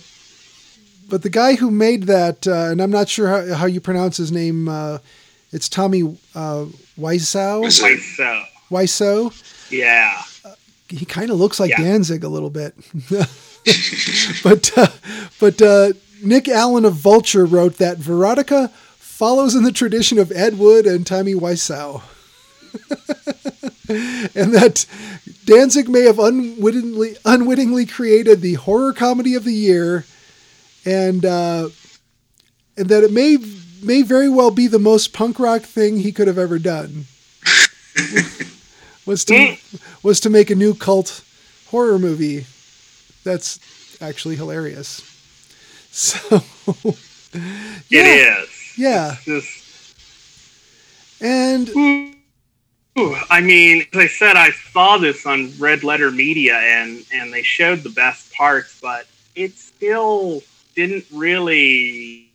but the guy who made that, uh, and I'm not sure how, how you pronounce his name. Uh, it's Tommy uh, Wiseau. Wiseau. Wiseau. yeah. he kind of looks like Yeah. Danzig a little bit. but uh, but uh, Nick Allen of Vulture wrote that Verotica follows in the tradition of Ed Wood and Tommy Wiseau. and that Danzig may have unwittingly unwittingly created the horror comedy of the year, and uh, and that it may may very well be the most punk rock thing he could have ever done. was to was to make a new cult horror movie that's actually hilarious. So yeah, It is. yeah, Just, and Ooh, I mean, as I said, I saw this on Red Letter Media, and and they showed the best parts, but it still didn't really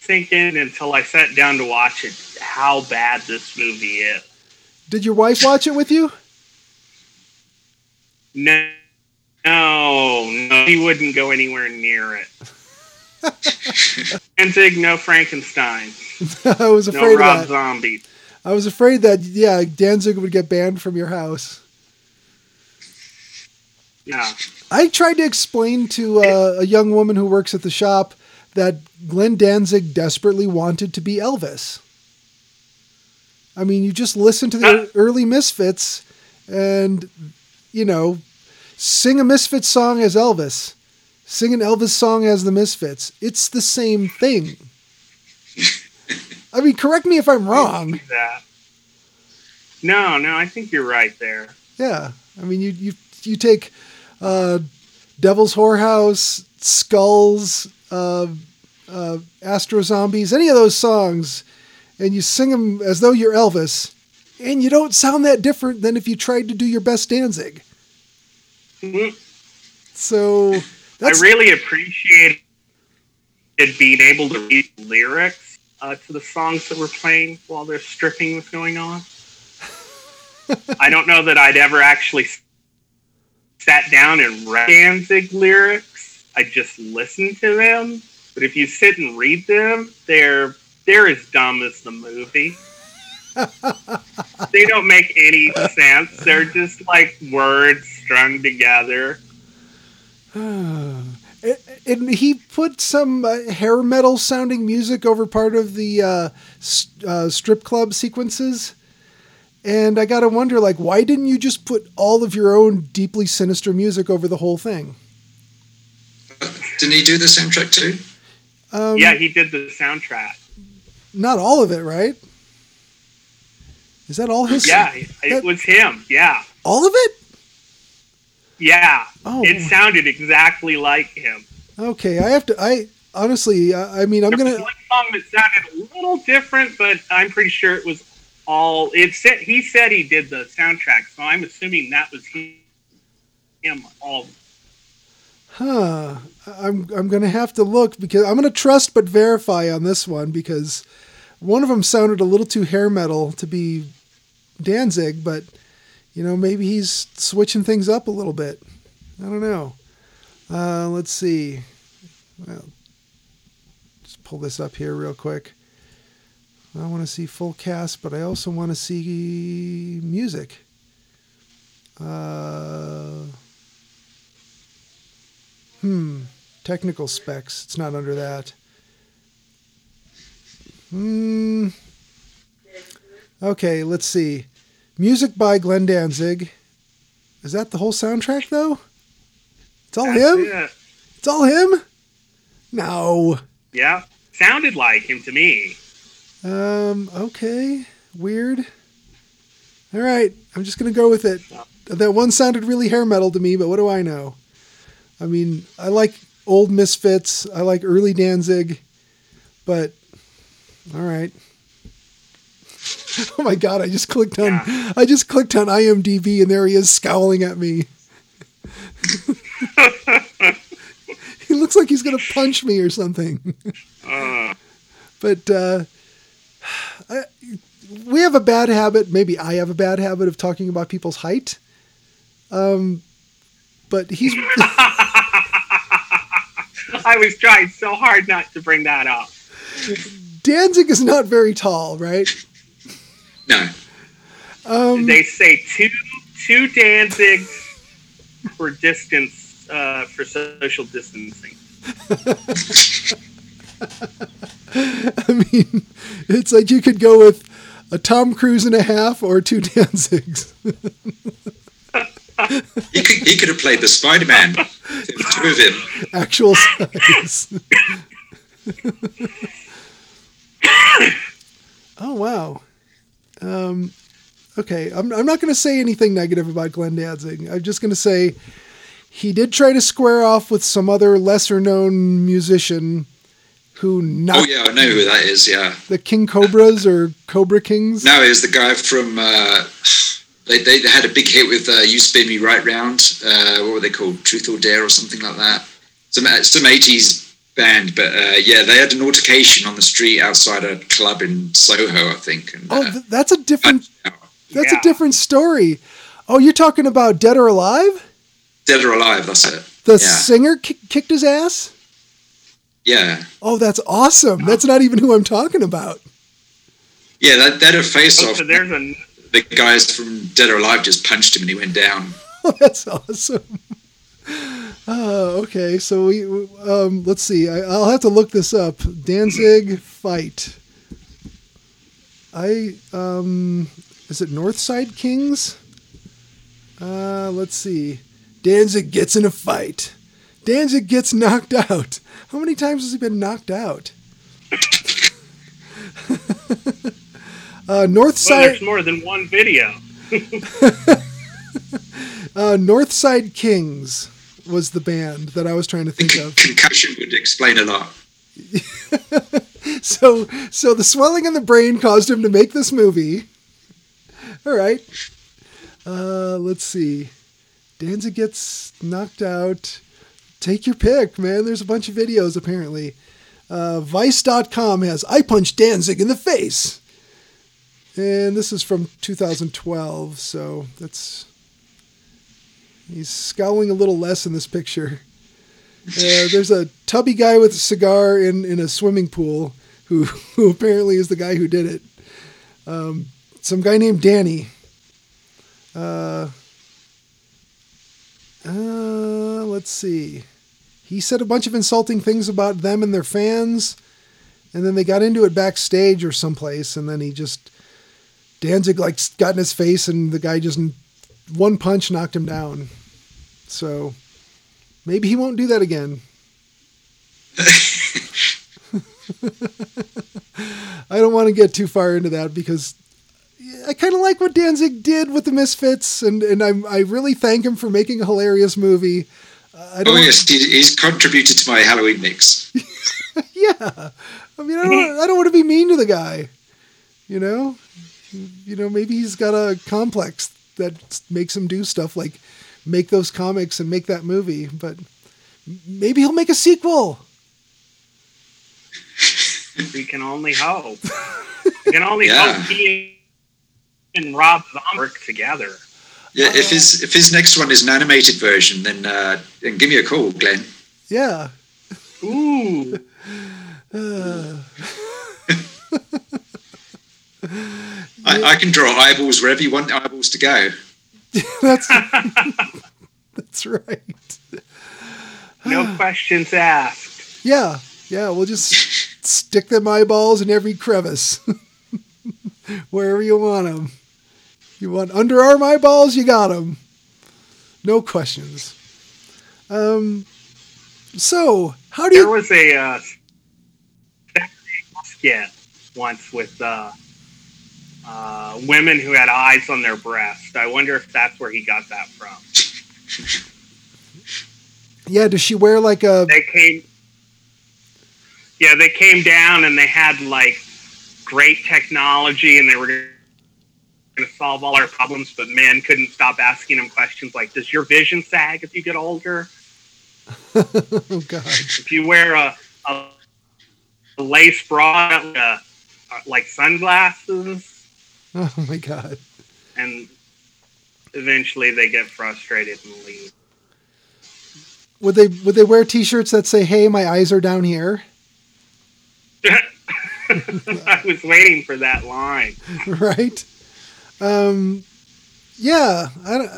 sink in until I sat down to watch it. How bad this movie is. did your wife watch it with you? No, no, no, he wouldn't go anywhere near it. Danzig, no Frankenstein, I was no afraid Rob of that. Zombie. I was afraid that yeah, Danzig would get banned from your house. Yeah, I tried to explain to uh, a young woman who works at the shop that Glenn Danzig desperately wanted to be Elvis. I mean, you just listen to the early Misfits and, you know, sing a Misfits song as Elvis, sing an Elvis song as the Misfits. It's the same thing. I mean, correct me if I'm wrong. No, no, I think you're right there. Yeah, I mean, you you you take uh, Devil's Whorehouse, Skulls, uh, uh, Astro Zombies, any of those songs, and you sing them as though you're Elvis, and you don't sound that different than if you tried to do your best Danzig. So I really appreciated being able to read lyrics uh, to the songs that were playing while their stripping was going on. I don't know that I'd ever actually sat down and read Danzig lyrics. I just listened to them. But if you sit and read them, they're they're as dumb as the movie. they don't make any sense. They're just like words strung together. and and he put some uh, hair metal sounding music over part of the uh, s- uh, strip club sequences. And I gotta wonder, like, why didn't you just put all of your own deeply sinister music over the whole thing? Didn't he do the soundtrack too? Um, Yeah, he did the soundtrack. not all of it, right? Is that all his? Yeah, that- it was him. Yeah, all of it. Yeah. Oh, It sounded exactly like him. okay. I have to. I honestly, I, I mean, I'm There gonna. one song that sounded a little different, but I'm pretty sure it was all. It said he said he did the soundtrack, so I'm assuming that was he, him all. Huh. I'm I'm gonna have to look because I'm gonna trust but verify on this one because one of them sounded a little too hair metal to be Danzig, but you know maybe he's switching things up a little bit. I don't know. Uh, let's see. Well, just pull this up here real quick. I want to see full cast, but I also want to see music. Uh, Hmm. Technical specs. It's not under that. Hmm. Okay, let's see. Music by Glenn Danzig. Is that the whole soundtrack, though? It's all That's him? it. It's all him? No. Yeah, sounded like him to me. Um, okay. Weird. All right. I'm just going to go with it. That one sounded really hair metal to me, but what do I know? I mean, I like old Misfits. I like early Danzig, but all right. Oh my god, I just clicked on Yeah. I just clicked on IMDb and there he is scowling at me. he looks like he's to punch me or something. Uh, but uh, I, we have a bad habit. Maybe I have a bad habit of talking about people's height. Um, but he's I was trying so hard not to bring that up. Danzig is not very tall, right? No. Um, They say two two Danzigs for distance uh, for social distancing. I mean, it's like you could go with a Tom Cruise and a half or two Danzigs. He could, he could have played the Spider Man. Two of him. actual size. oh wow. Um, okay, I'm, I'm not going to say anything negative about Glenn Danzig. I'm just going to say he did try to square off with some other lesser known musician who Oh yeah, I know who that is. Yeah. the King Cobras or Cobra Kings. No, it was the guy from. Uh, they, they had a big hit with uh, "You Spin Me Right Round." Uh, what were they called? Truth or Dare or something like that. Some some eighties band, but uh, yeah, they had an altercation on the street outside a club in Soho, I think. And, Oh, uh, that's a different. That's Yeah. a different story. Oh, you're talking about Dead or Alive? Dead or Alive, that's it. The Yeah. singer ki- kicked his ass. Yeah, Oh, that's awesome. That's not even who I'm talking about. yeah, that that a face Oh, off. so there's a The guys from Dead or Alive just punched him and he went down. Oh, that's awesome. Oh, okay. So we um, let's see. I, I'll have to look this up. Danzig fight. I um, is it Northside Kings? Uh, let's see. Danzig gets in a fight. Danzig gets knocked out. How many times has he been knocked out? uh, well, Northside. there's more than one video. Uh, Northside Kings was the band that I was trying to think of. Concussion would explain a lot. So, so the swelling in the brain caused him to make this movie. All right. Uh, let's see. Danzig gets knocked out. Take your pick, man. There's a bunch of videos apparently. Uh, Vice.com has I punched Danzig in the face, and this is from 2012. So that's he's scowling a little less in this picture. Uh, there's a tubby guy with a cigar in, in a swimming pool who, who apparently is the guy who did it. Um, some guy named Danny. Uh, uh, let's see. He said a bunch of insulting things about them and their fans, and then they got into it backstage or someplace, and then he just Danzig like got in his face, and the guy just one punch knocked him down. So maybe he won't do that again. I don't want to get too far into that because I kind of like what Danzig did with the Misfits, and and I I really thank him for making a hilarious movie. Uh, I don't. Oh yes, he, he's contributed to my Halloween mix. yeah, I mean I don't I don't want to be mean to the guy, you know. You know maybe he's got a complex that makes him do stuff like make those comics and make that movie, but maybe he'll make a sequel. We can only hope. We can only Yeah. hope he and Rob Zombie work together. Yeah, if his if his next one is an animated version, then uh, then give me a call, Glenn. Yeah. Ooh, Uh, I, I can draw eyeballs wherever you want eyeballs to go. that's that's right. no questions asked. Yeah, yeah. We'll just stick them eyeballs in every crevice, wherever you want them. You want underarm eyeballs, you got them. No questions. Um. So, how do you? There was a uh, skit once with uh, uh, women who had eyes on their breast. I wonder if that's where he got that from. Yeah. Does she wear like a? They came, yeah, they came down and they had like great technology and they were going to solve all our problems, but men couldn't stop asking them questions like, "Does your vision sag if you get older? oh God. If you wear a, a, a lace bra, uh, like sunglasses?" Oh my God. and eventually they get frustrated and leave. Would they would they wear T-shirts that say "Hey, my eyes are down here"? I was waiting for that line. right? Um, yeah. I, don't-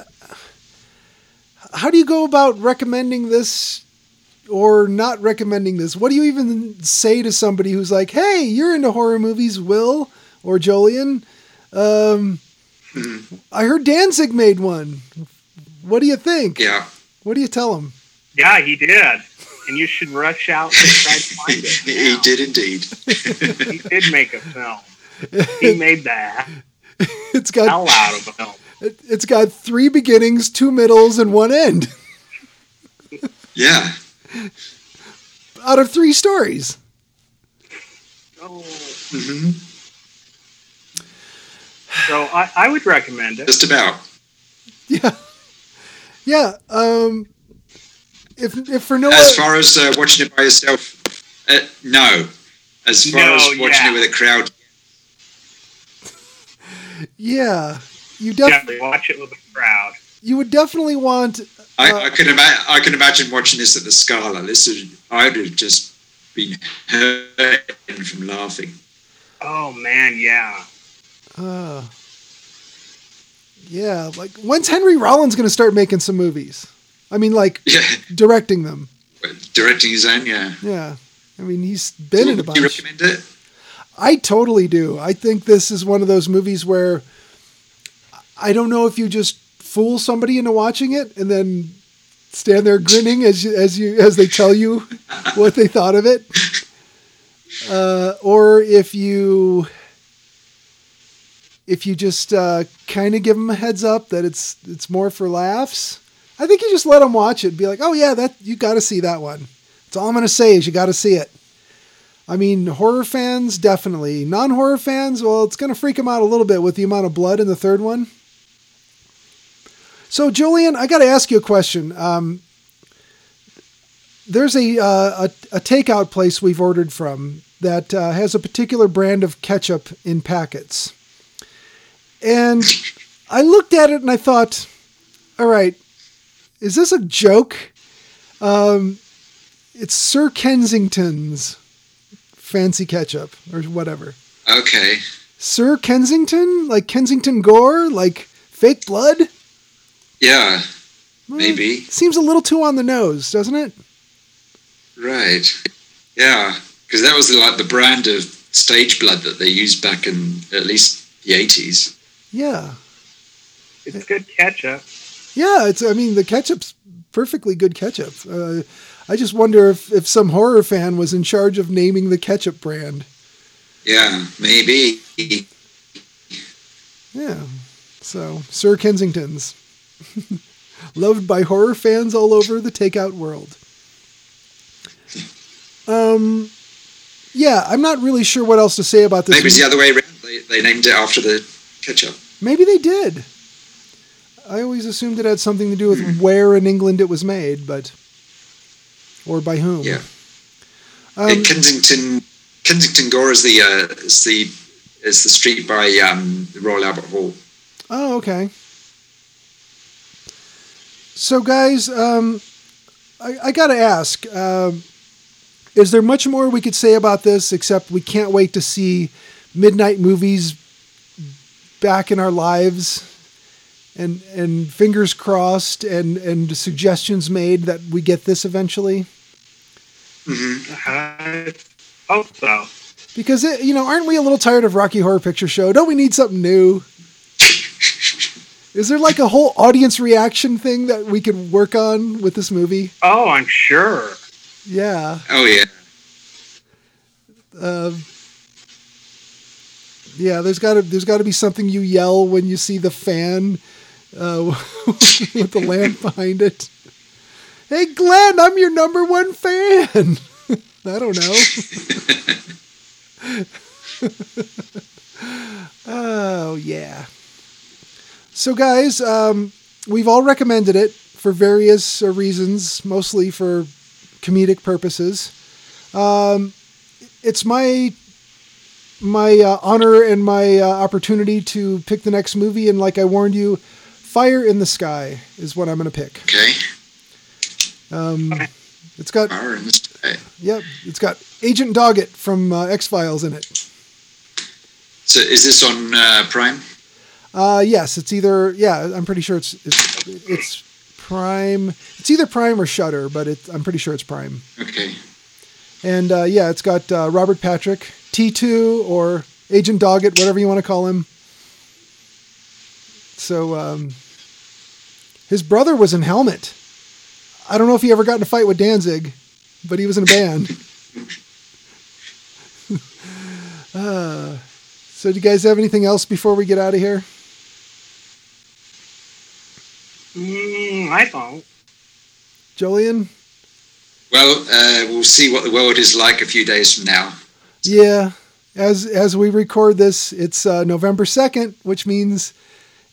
how do you go about recommending this or not recommending this? What do you even say to somebody who's like, "Hey, you're into horror movies, Will or Jolyon? Um, I heard Danzig made one. What do you think? Yeah, What do you tell him? Yeah, he did. And you should rush out and try to find it. he did indeed. He did make a film. He made that. it's got hell out of them. it, it's got three beginnings, two middles, and one end Yeah. out of three stories. Oh. hmm So I, I would recommend it. Just about. Yeah, yeah. Um, if if for no As far as uh, watching it by yourself, uh, no. As far No, as watching yeah. it with a crowd, yeah, you def- Definitely watch it with a crowd. you would definitely want. I, Uh, I can ima- I can imagine watching this at the Scala. This is, I would have just been hurting from laughing. Oh man, yeah. Uh, yeah, like when's Henry Rollins going to start making some movies? I mean, like Yeah, directing them. directing his own. Yeah. Yeah, I mean he's been in a Would you bunch. recommend it? I totally do. I think this is one of those movies where I don't know if you just fool somebody into watching it and then stand there grinning as you, as you as they tell you what they thought of it, uh, or if you if you just uh, kind of give them a heads up that it's it's more for laughs. I think you just let them watch it be like, oh yeah, that you got to see that one. That's all I'm gonna say is you got to see it. I mean, horror fans definitely. Non-horror fans, well, it's to freak them out a little bit with the amount of blood in the third one. So, Jolyon, I got to ask you a question. Um, there's a, uh, a a takeout place we've ordered from that uh, has a particular brand of ketchup in packets, and I looked at it and I thought, all right, is this a joke? Um, it's Sir Kensington's fancy ketchup or whatever. Okay. Sir Kensington, like Kensington Gore, like fake blood. Yeah. Well, Maybe. seems a little too on the nose, doesn't it? Right. Yeah. Because that was like the brand of stage blood that they used back in at least the eighties. Yeah, It's good ketchup. yeah. It's. I mean, the ketchup's perfectly good ketchup. Uh, I just wonder if if some horror fan was in charge of naming the ketchup brand. Yeah. Maybe. Yeah. So, Sir Kensington's. Loved by horror fans all over the takeout world. Um, yeah, I'm not really sure what else to say about this. Maybe it's the other way around. They, they named it after the ketchup. Maybe they did. I always assumed it had something to do with where in England it was made, but or by whom. Yeah. Um, Kensington Kensington Gore is the uh, is the is the street by um, the Royal Albert Hall. Oh, okay. So, guys, um, I, I got to ask: um, Is there much more we could say about this? Except we can't wait to see midnight movies back in our lives, and and fingers crossed, and and suggestions made that we get this eventually. I hope so. Because it, you know, aren't we a little tired of Rocky Horror Picture Show? Don't we need something new? Is there like a whole audience reaction thing that we could work on with this movie? Oh, I'm sure. Yeah. Oh yeah, Um, yeah, there's got to there's got to be something you yell when you see the fan uh, with the lamp behind it. Hey, Glenn, I'm your number one fan. I don't know. oh yeah. So, guys, um, we've all recommended it for various uh, reasons, mostly for comedic purposes. Um, it's my my uh, honor and my uh, opportunity to pick the next movie, and like I warned you, Fire in the Sky is what I'm going to pick. okay. Um, it's got Fire in the sky. yep, it's got Agent Doggett from uh, X Files in it. So is this on uh, Prime? Uh, yes, it's either yeah, I'm pretty sure it's it's, it's Prime. It's either Prime or Shudder, but it, I'm pretty sure it's Prime. Okay. And uh, yeah, it's got uh, Robert Patrick, T2 or Agent Doggett, whatever you want to call him. So um, his brother was in Helmet. I don't know if he ever got in a fight with Danzig, but he was in a band. uh, So, do you guys have anything else before we get out of here? Mm, I don't. Jolyon? Well, uh, we'll see what the world is like a few days from now. Yeah. As as we record this, it's uh, November 2nd, which means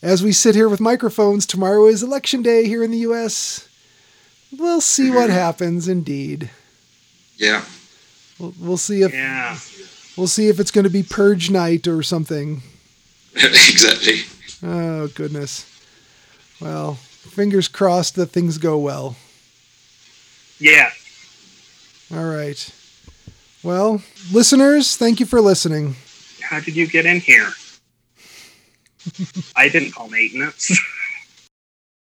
as we sit here with microphones, tomorrow is election day here in the US. We'll see what happens indeed. Yeah. We'll, we'll see if Yeah. we'll see if it's going to be purge night or something. exactly. Oh goodness. Well, fingers crossed that things go well. Yeah. All right. Well, listeners, thank you for listening. How did you get in here? I didn't call maintenance.